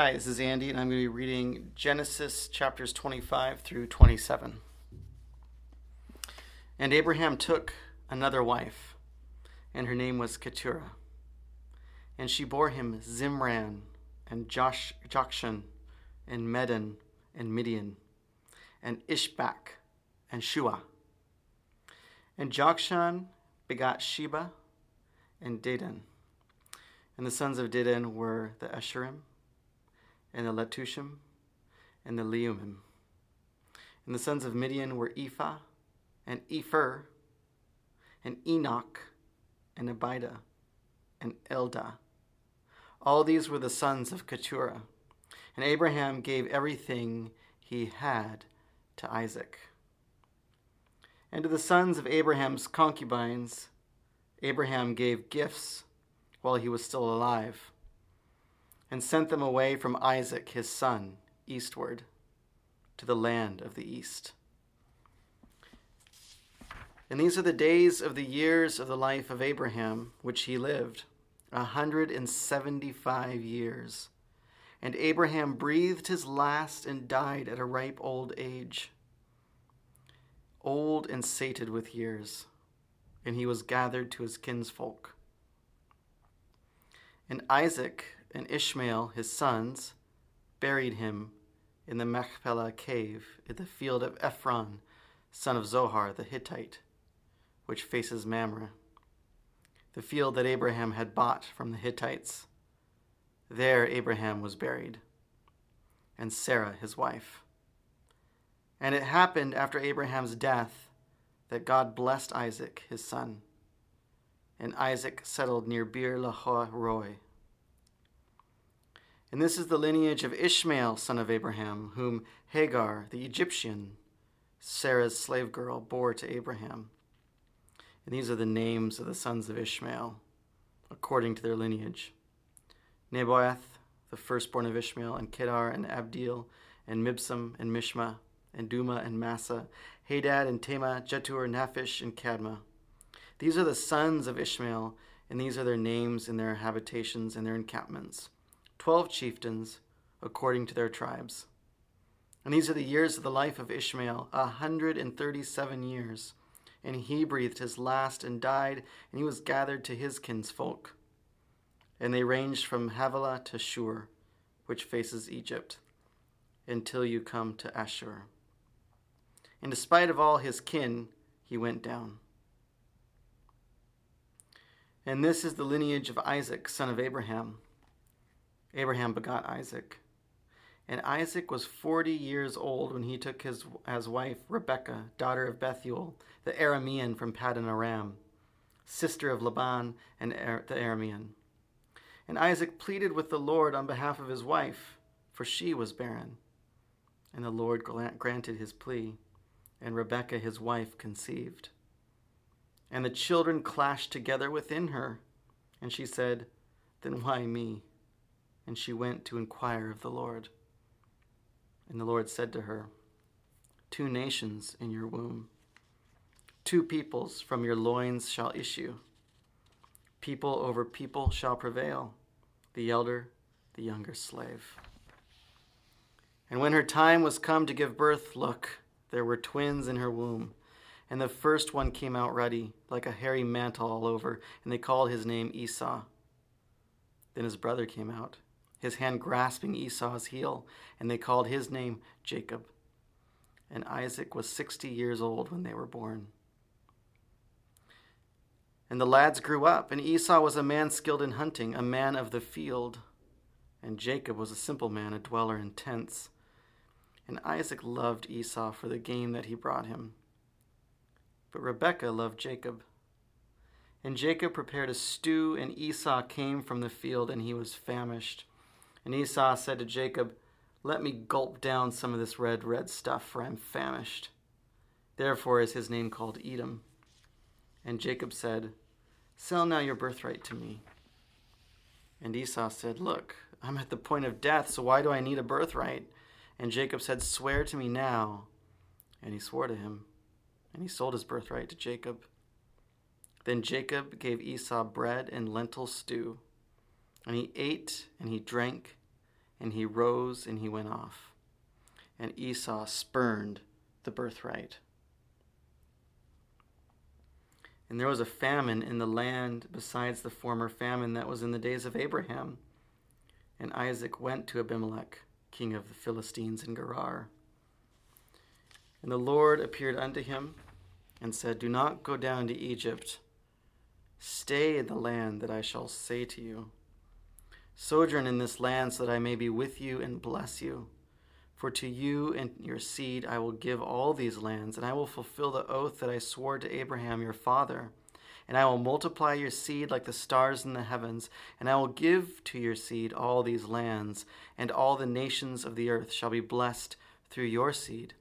Hi, this is Andy, and I'm going to be reading Genesis chapters 25 through 27. And Abraham took another wife, and her name was Keturah. And she bore him Zimran, and Josh, Jokshan, and Medan, and Midian, and Ishbak, and Shua. And Jokshan begot Sheba and Dedan. And the sons of Dedan were the Asshurim, and the Letushim, and the Leummim. And the sons of Midian were Ephah, and Epher, and Enoch, and Abida, and Eldah. All these were the sons of Keturah. And Abraham gave everything he had to Isaac. And to the sons of Abraham's concubines, Abraham gave gifts while he was still alive and sent them away from Isaac his son eastward to the land of the east. And these are the days of the years of the life of Abraham, which he lived, a hundred and seventy five years. And Abraham breathed his last and died at a ripe old age, old and sated with years, and he was gathered to his kinsfolk. And Isaac and Ishmael, his sons, buried him in the Machpelah cave in the field of Ephron, son of Zohar the Hittite, which faces Mamre, the field that Abraham had bought from the Hittites. There Abraham was buried, and Sarah his wife. And it happened after Abraham's death that God blessed Isaac his son, and Isaac settled near Beer Lahai Roi and this is the lineage of Ishmael, son of Abraham, whom Hagar, the Egyptian, Sarah's slave girl, bore to Abraham. And these are the names of the sons of Ishmael, according to their lineage Nebaioth, the firstborn of Ishmael, and Kedar, and Adbeel, and Mibsam, and Mishma, and Duma, and Massa, Hadad, and Tema, Jetur, Naphish, and Kadma. These are the sons of Ishmael, and these are their names and their habitations and their encampments twelve chieftains according to their tribes. And these are the years of the life of Ishmael, a hundred and thirty seven years. And he breathed his last and died, and he was gathered to his kinsfolk. And they ranged from Havilah to Shur, which faces Egypt, until you come to Ashur. And despite of all his kin, he went down. And this is the lineage of Isaac, son of Abraham. Abraham begot Isaac. And Isaac was 40 years old when he took his as wife Rebekah, daughter of Bethuel, the Aramean from Paddan Aram, sister of Laban and the Aramean. And Isaac pleaded with the Lord on behalf of his wife, for she was barren. And the Lord granted his plea, and Rebekah his wife conceived. And the children clashed together within her, and she said, Then why me? And she went to inquire of the Lord. And the Lord said to her, Two nations in your womb, two peoples from your loins shall issue. People over people shall prevail, the elder, the younger slave. And when her time was come to give birth, look, there were twins in her womb. And the first one came out ruddy, like a hairy mantle all over, and they called his name Esau. Then his brother came out his hand grasping Esau's heel, and they called his name Jacob. And Isaac was sixty years old when they were born. And the lads grew up, and Esau was a man skilled in hunting, a man of the field. And Jacob was a simple man, a dweller in tents. And Isaac loved Esau for the game that he brought him. But Rebekah loved Jacob. And Jacob prepared a stew, and Esau came from the field, and he was famished. And Esau said to Jacob, Let me gulp down some of this red, red stuff, for I am famished. Therefore is his name called Edom. And Jacob said, Sell now your birthright to me. And Esau said, Look, I'm at the point of death, so why do I need a birthright? And Jacob said, Swear to me now. And he swore to him, and he sold his birthright to Jacob. Then Jacob gave Esau bread and lentil stew, and he ate and he drank And he rose and he went off. And Esau spurned the birthright. And there was a famine in the land besides the former famine that was in the days of Abraham. And Isaac went to Abimelech, king of the Philistines in Gerar. And the Lord appeared unto him and said, Do not go down to Egypt. Stay in the land that I shall say to you. Sojourn in this land so that I may be with you and bless you. For to you and your seed I will give all these lands, and I will fulfill the oath that I swore to Abraham your father. And I will multiply your seed like the stars in the heavens, and I will give to your seed all these lands, and all the nations of the earth shall be blessed through your seed,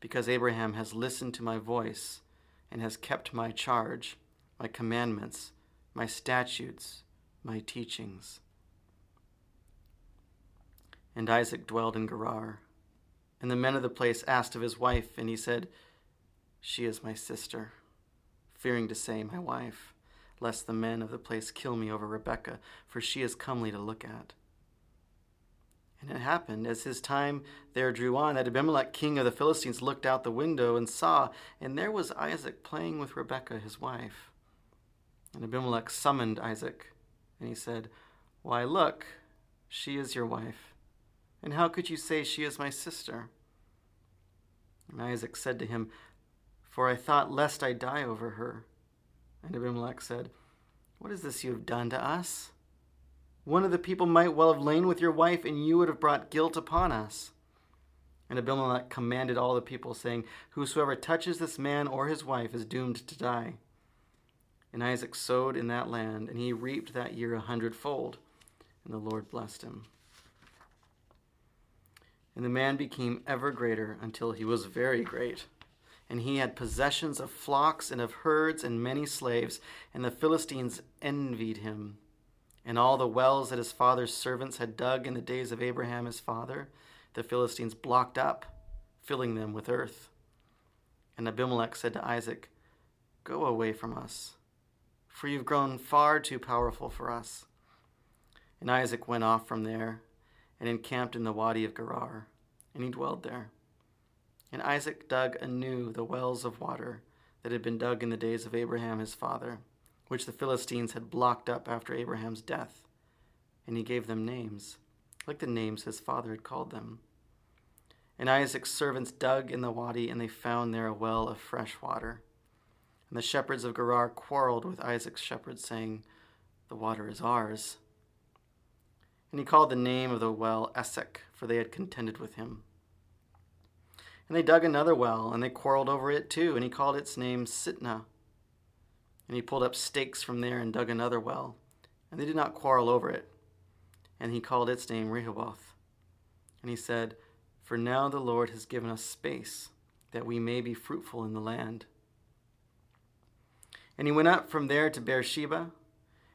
because Abraham has listened to my voice and has kept my charge, my commandments, my statutes, my teachings. And Isaac dwelled in Gerar. And the men of the place asked of his wife, and he said, She is my sister, fearing to say, My wife, lest the men of the place kill me over Rebekah, for she is comely to look at. And it happened, as his time there drew on, that Abimelech, king of the Philistines, looked out the window and saw, and there was Isaac playing with Rebekah, his wife. And Abimelech summoned Isaac, and he said, Why, look, she is your wife. And how could you say she is my sister? And Isaac said to him, For I thought lest I die over her. And Abimelech said, What is this you have done to us? One of the people might well have lain with your wife, and you would have brought guilt upon us. And Abimelech commanded all the people, saying, Whosoever touches this man or his wife is doomed to die. And Isaac sowed in that land, and he reaped that year a hundredfold, and the Lord blessed him. And the man became ever greater until he was very great. And he had possessions of flocks and of herds and many slaves, and the Philistines envied him. And all the wells that his father's servants had dug in the days of Abraham his father, the Philistines blocked up, filling them with earth. And Abimelech said to Isaac, Go away from us, for you've grown far too powerful for us. And Isaac went off from there and encamped in the Wadi of Gerar, and he dwelled there. And Isaac dug anew the wells of water that had been dug in the days of Abraham his father, which the Philistines had blocked up after Abraham's death, and he gave them names, like the names his father had called them. And Isaac's servants dug in the wadi, and they found there a well of fresh water. And the shepherds of Gerar quarreled with Isaac's shepherds, saying, The water is ours. And he called the name of the well Esek, for they had contended with him. And they dug another well, and they quarreled over it too, and he called its name Sitnah. And he pulled up stakes from there and dug another well, and they did not quarrel over it. And he called its name Rehoboth. And he said, For now the Lord has given us space, that we may be fruitful in the land. And he went up from there to Beersheba,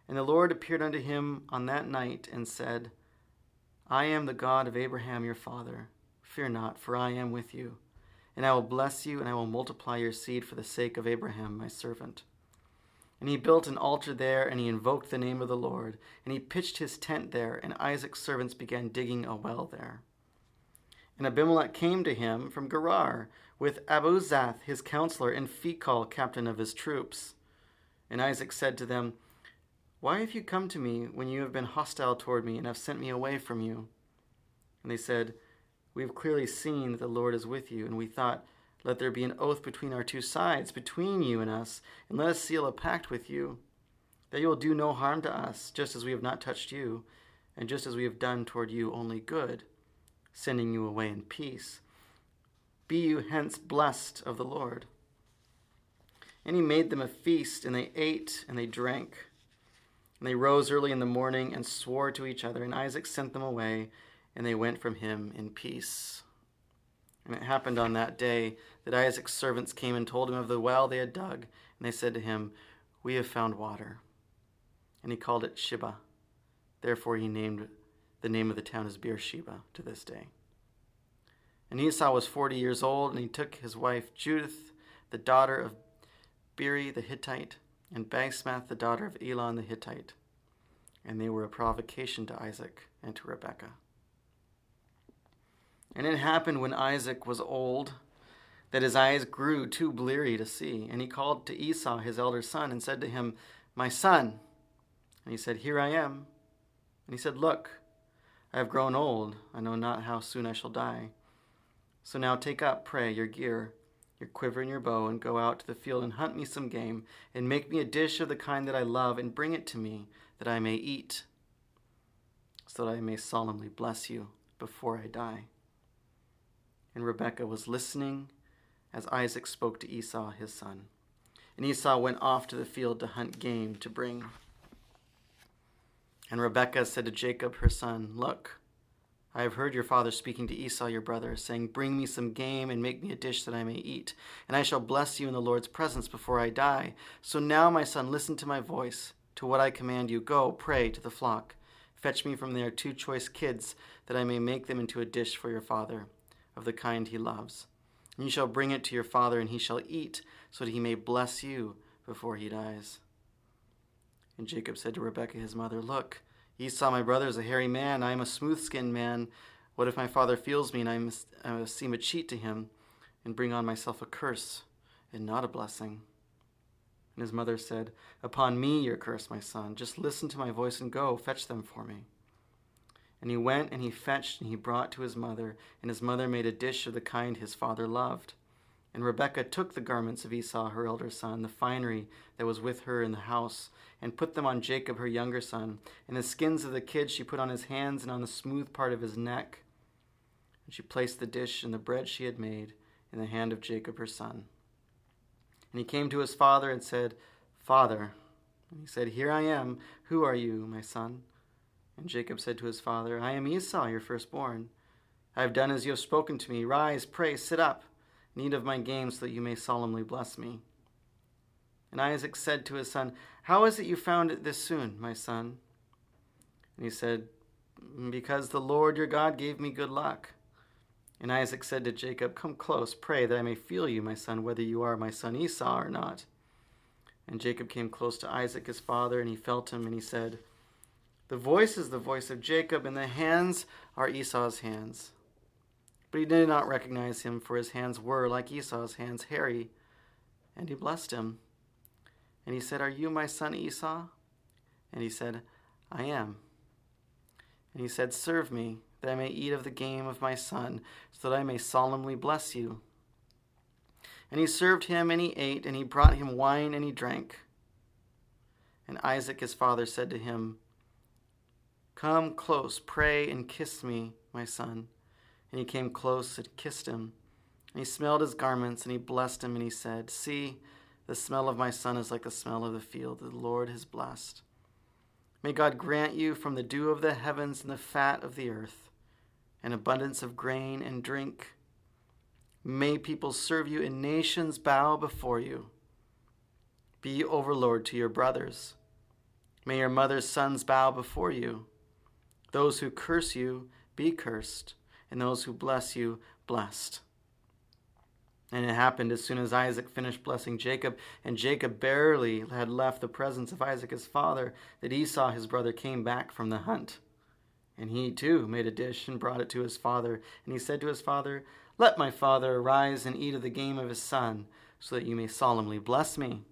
and the Lord appeared unto him on that night and said, I am the God of Abraham your father. Fear not, for I am with you. And I will bless you, and I will multiply your seed for the sake of Abraham my servant. And he built an altar there, and he invoked the name of the Lord. And he pitched his tent there, and Isaac's servants began digging a well there. And Abimelech came to him from Gerar, with Ahuzzath his counselor, and Phicol captain of his troops. And Isaac said to them, why have you come to me when you have been hostile toward me and have sent me away from you? And they said, We have clearly seen that the Lord is with you, and we thought, Let there be an oath between our two sides, between you and us, and let us seal a pact with you, that you will do no harm to us, just as we have not touched you, and just as we have done toward you only good, sending you away in peace. Be you hence blessed of the Lord. And he made them a feast, and they ate and they drank. And they rose early in the morning and swore to each other, and Isaac sent them away, and they went from him in peace. And it happened on that day that Isaac's servants came and told him of the well they had dug, and they said to him, We have found water. And he called it Shibah. Therefore he named the name of the town as Beersheba to this day. And Esau was forty years old, and he took his wife Judith, the daughter of Beeri the Hittite, and Basemath the daughter of Elon the Hittite. And they were a provocation to Isaac and to Rebekah. And it happened when Isaac was old that his eyes grew too bleary to see. And he called to Esau, his elder son, and said to him, My son. And he said, Here I am. And he said, Look, I have grown old. I know not how soon I shall die. So now take up, pray, your gear, your quiver and your bow, and go out to the field and hunt me some game, and make me a dish of the kind that I love, and bring it to me, that I may eat, so that I may solemnly bless you before I die. And Rebekah was listening as Isaac spoke to Esau, his son. And Esau went off to the field to hunt game to bring. And Rebekah said to Jacob, her son, Look, I have heard your father speaking to Esau, your brother, saying, Bring me some game and make me a dish that I may eat, and I shall bless you in the Lord's presence before I die. So now, my son, listen to my voice, to what I command you. Go, pray to the flock. Fetch me from there two choice kids, that I may make them into a dish for your father, of the kind he loves. And you shall bring it to your father, and he shall eat, so that he may bless you before he dies. And Jacob said to Rebekah his mother, Look, Esau my brother is a hairy man, I am a smooth skinned man. What if my father feels me and I I seem a cheat to him and bring on myself a curse and not a blessing? And his mother said, Upon me your curse, my son. Just listen to my voice and go, fetch them for me. And he went and he fetched and he brought to his mother, and his mother made a dish of the kind his father loved. And Rebekah took the garments of Esau, her elder son, the finery that was with her in the house, and put them on Jacob, her younger son. And the skins of the kids she put on his hands and on the smooth part of his neck. And she placed the dish and the bread she had made in the hand of Jacob, her son. And he came to his father and said, Father. And he said, Here I am. Who are you, my son? And Jacob said to his father, I am Esau, your firstborn. I have done as you have spoken to me. Rise, pray, sit up, eat of my game, so that you may solemnly bless me. And Isaac said to his son, How is it you found it this soon, my son? And he said, Because the Lord your God gave me good luck. And Isaac said to Jacob, Come close, pray, that I may feel you, my son, whether you are my son Esau or not. And Jacob came close to Isaac his father, and he felt him, and he said, The voice is the voice of Jacob, and the hands are Esau's hands. But he did not recognize him, for his hands were, like Esau's hands, hairy. And he blessed him. And he said, Are you my son Esau? And he said, I am. And he said, Serve me that I may eat of the game of my son, so that I may solemnly bless you. And he served him, and he ate, and he brought him wine, and he drank. And Isaac his father said to him, Come close, pray, and kiss me, my son. And he came close and kissed him. And he smelled his garments, and he blessed him, and he said, See, the smell of my son is like the smell of the field that the Lord has blessed. May God grant you from the dew of the heavens and the fat of the earth an abundance of grain and drink. May people serve you and nations bow before you. Be overlord to your brothers. May your mother's sons bow before you. Those who curse you, be cursed, and those who bless you, blessed. And it happened as soon as Isaac finished blessing Jacob, and Jacob barely had left the presence of Isaac his father, that Esau his brother came back from the hunt. And he too made a dish and brought it to his father. And he said to his father, Let my father arise and eat of the game of his son, so that you may solemnly bless me.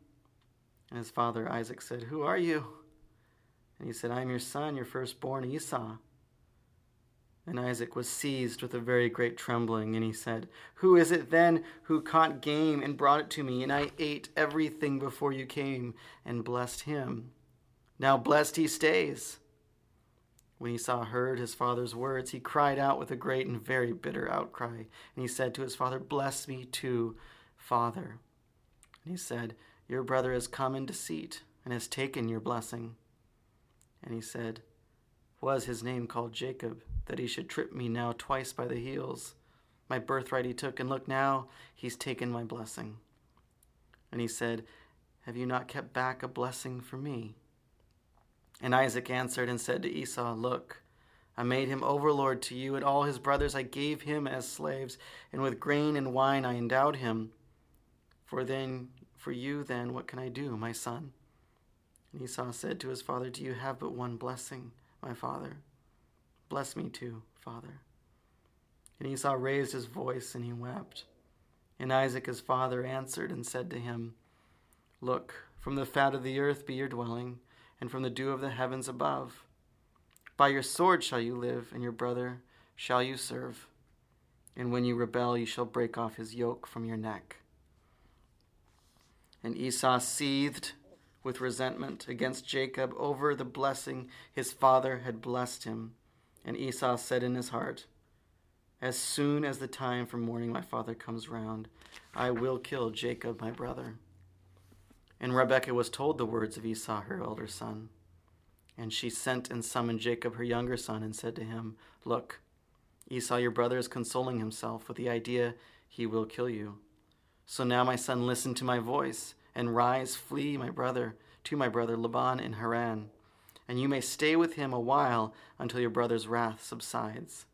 And his father Isaac said, Who are you? And he said, I am your son, your firstborn Esau. And Isaac was seized with a very great trembling, and he said, Who is it then who caught game and brought it to me? And I ate everything before you came and blessed him. Now blessed he stays. When Esau heard his father's words, he cried out with a great and very bitter outcry. And he said to his father, Bless me too, father. And he said, Your brother has come in deceit and has taken your blessing. And he said, Was his name called Jacob, that he should trip me now twice by the heels? My birthright he took, and look now, he's taken my blessing. And he said, Have you not kept back a blessing for me? And Isaac answered and said to Esau, Look, I made him overlord to you, and all his brothers I gave him as slaves, and with grain and wine I endowed him. For then, for you then, what can I do, my son? And Esau said to his father, Do you have but one blessing, my father? Bless me too, father. And Esau raised his voice and he wept. And Isaac his father answered and said to him, Look, from the fat of the earth be your dwelling, and from the dew of the heavens above. By your sword shall you live, and your brother shall you serve. And when you rebel, you shall break off his yoke from your neck. And Esau seethed with resentment against Jacob over the blessing his father had blessed him. And Esau said in his heart, as soon as the time for mourning my father comes round, I will kill Jacob my brother. And Rebekah was told the words of Esau her elder son. And she sent and summoned Jacob her younger son and said to him, Look, Esau your brother is consoling himself with the idea he will kill you. So now, my son, listen to my voice, and rise, flee, my brother, to my brother Laban in Haran, and you may stay with him a while until your brother's wrath subsides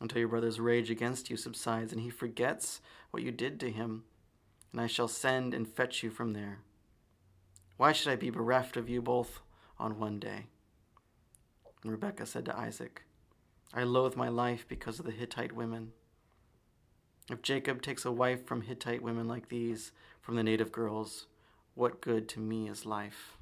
until your brother's rage against you subsides and he forgets what you did to him, and I shall send and fetch you from there. Why should I be bereft of you both on one day? And Rebekah said to Isaac, I loathe my life because of the Hittite women. If Jacob takes a wife from Hittite women like these, from the native girls, what good to me is life?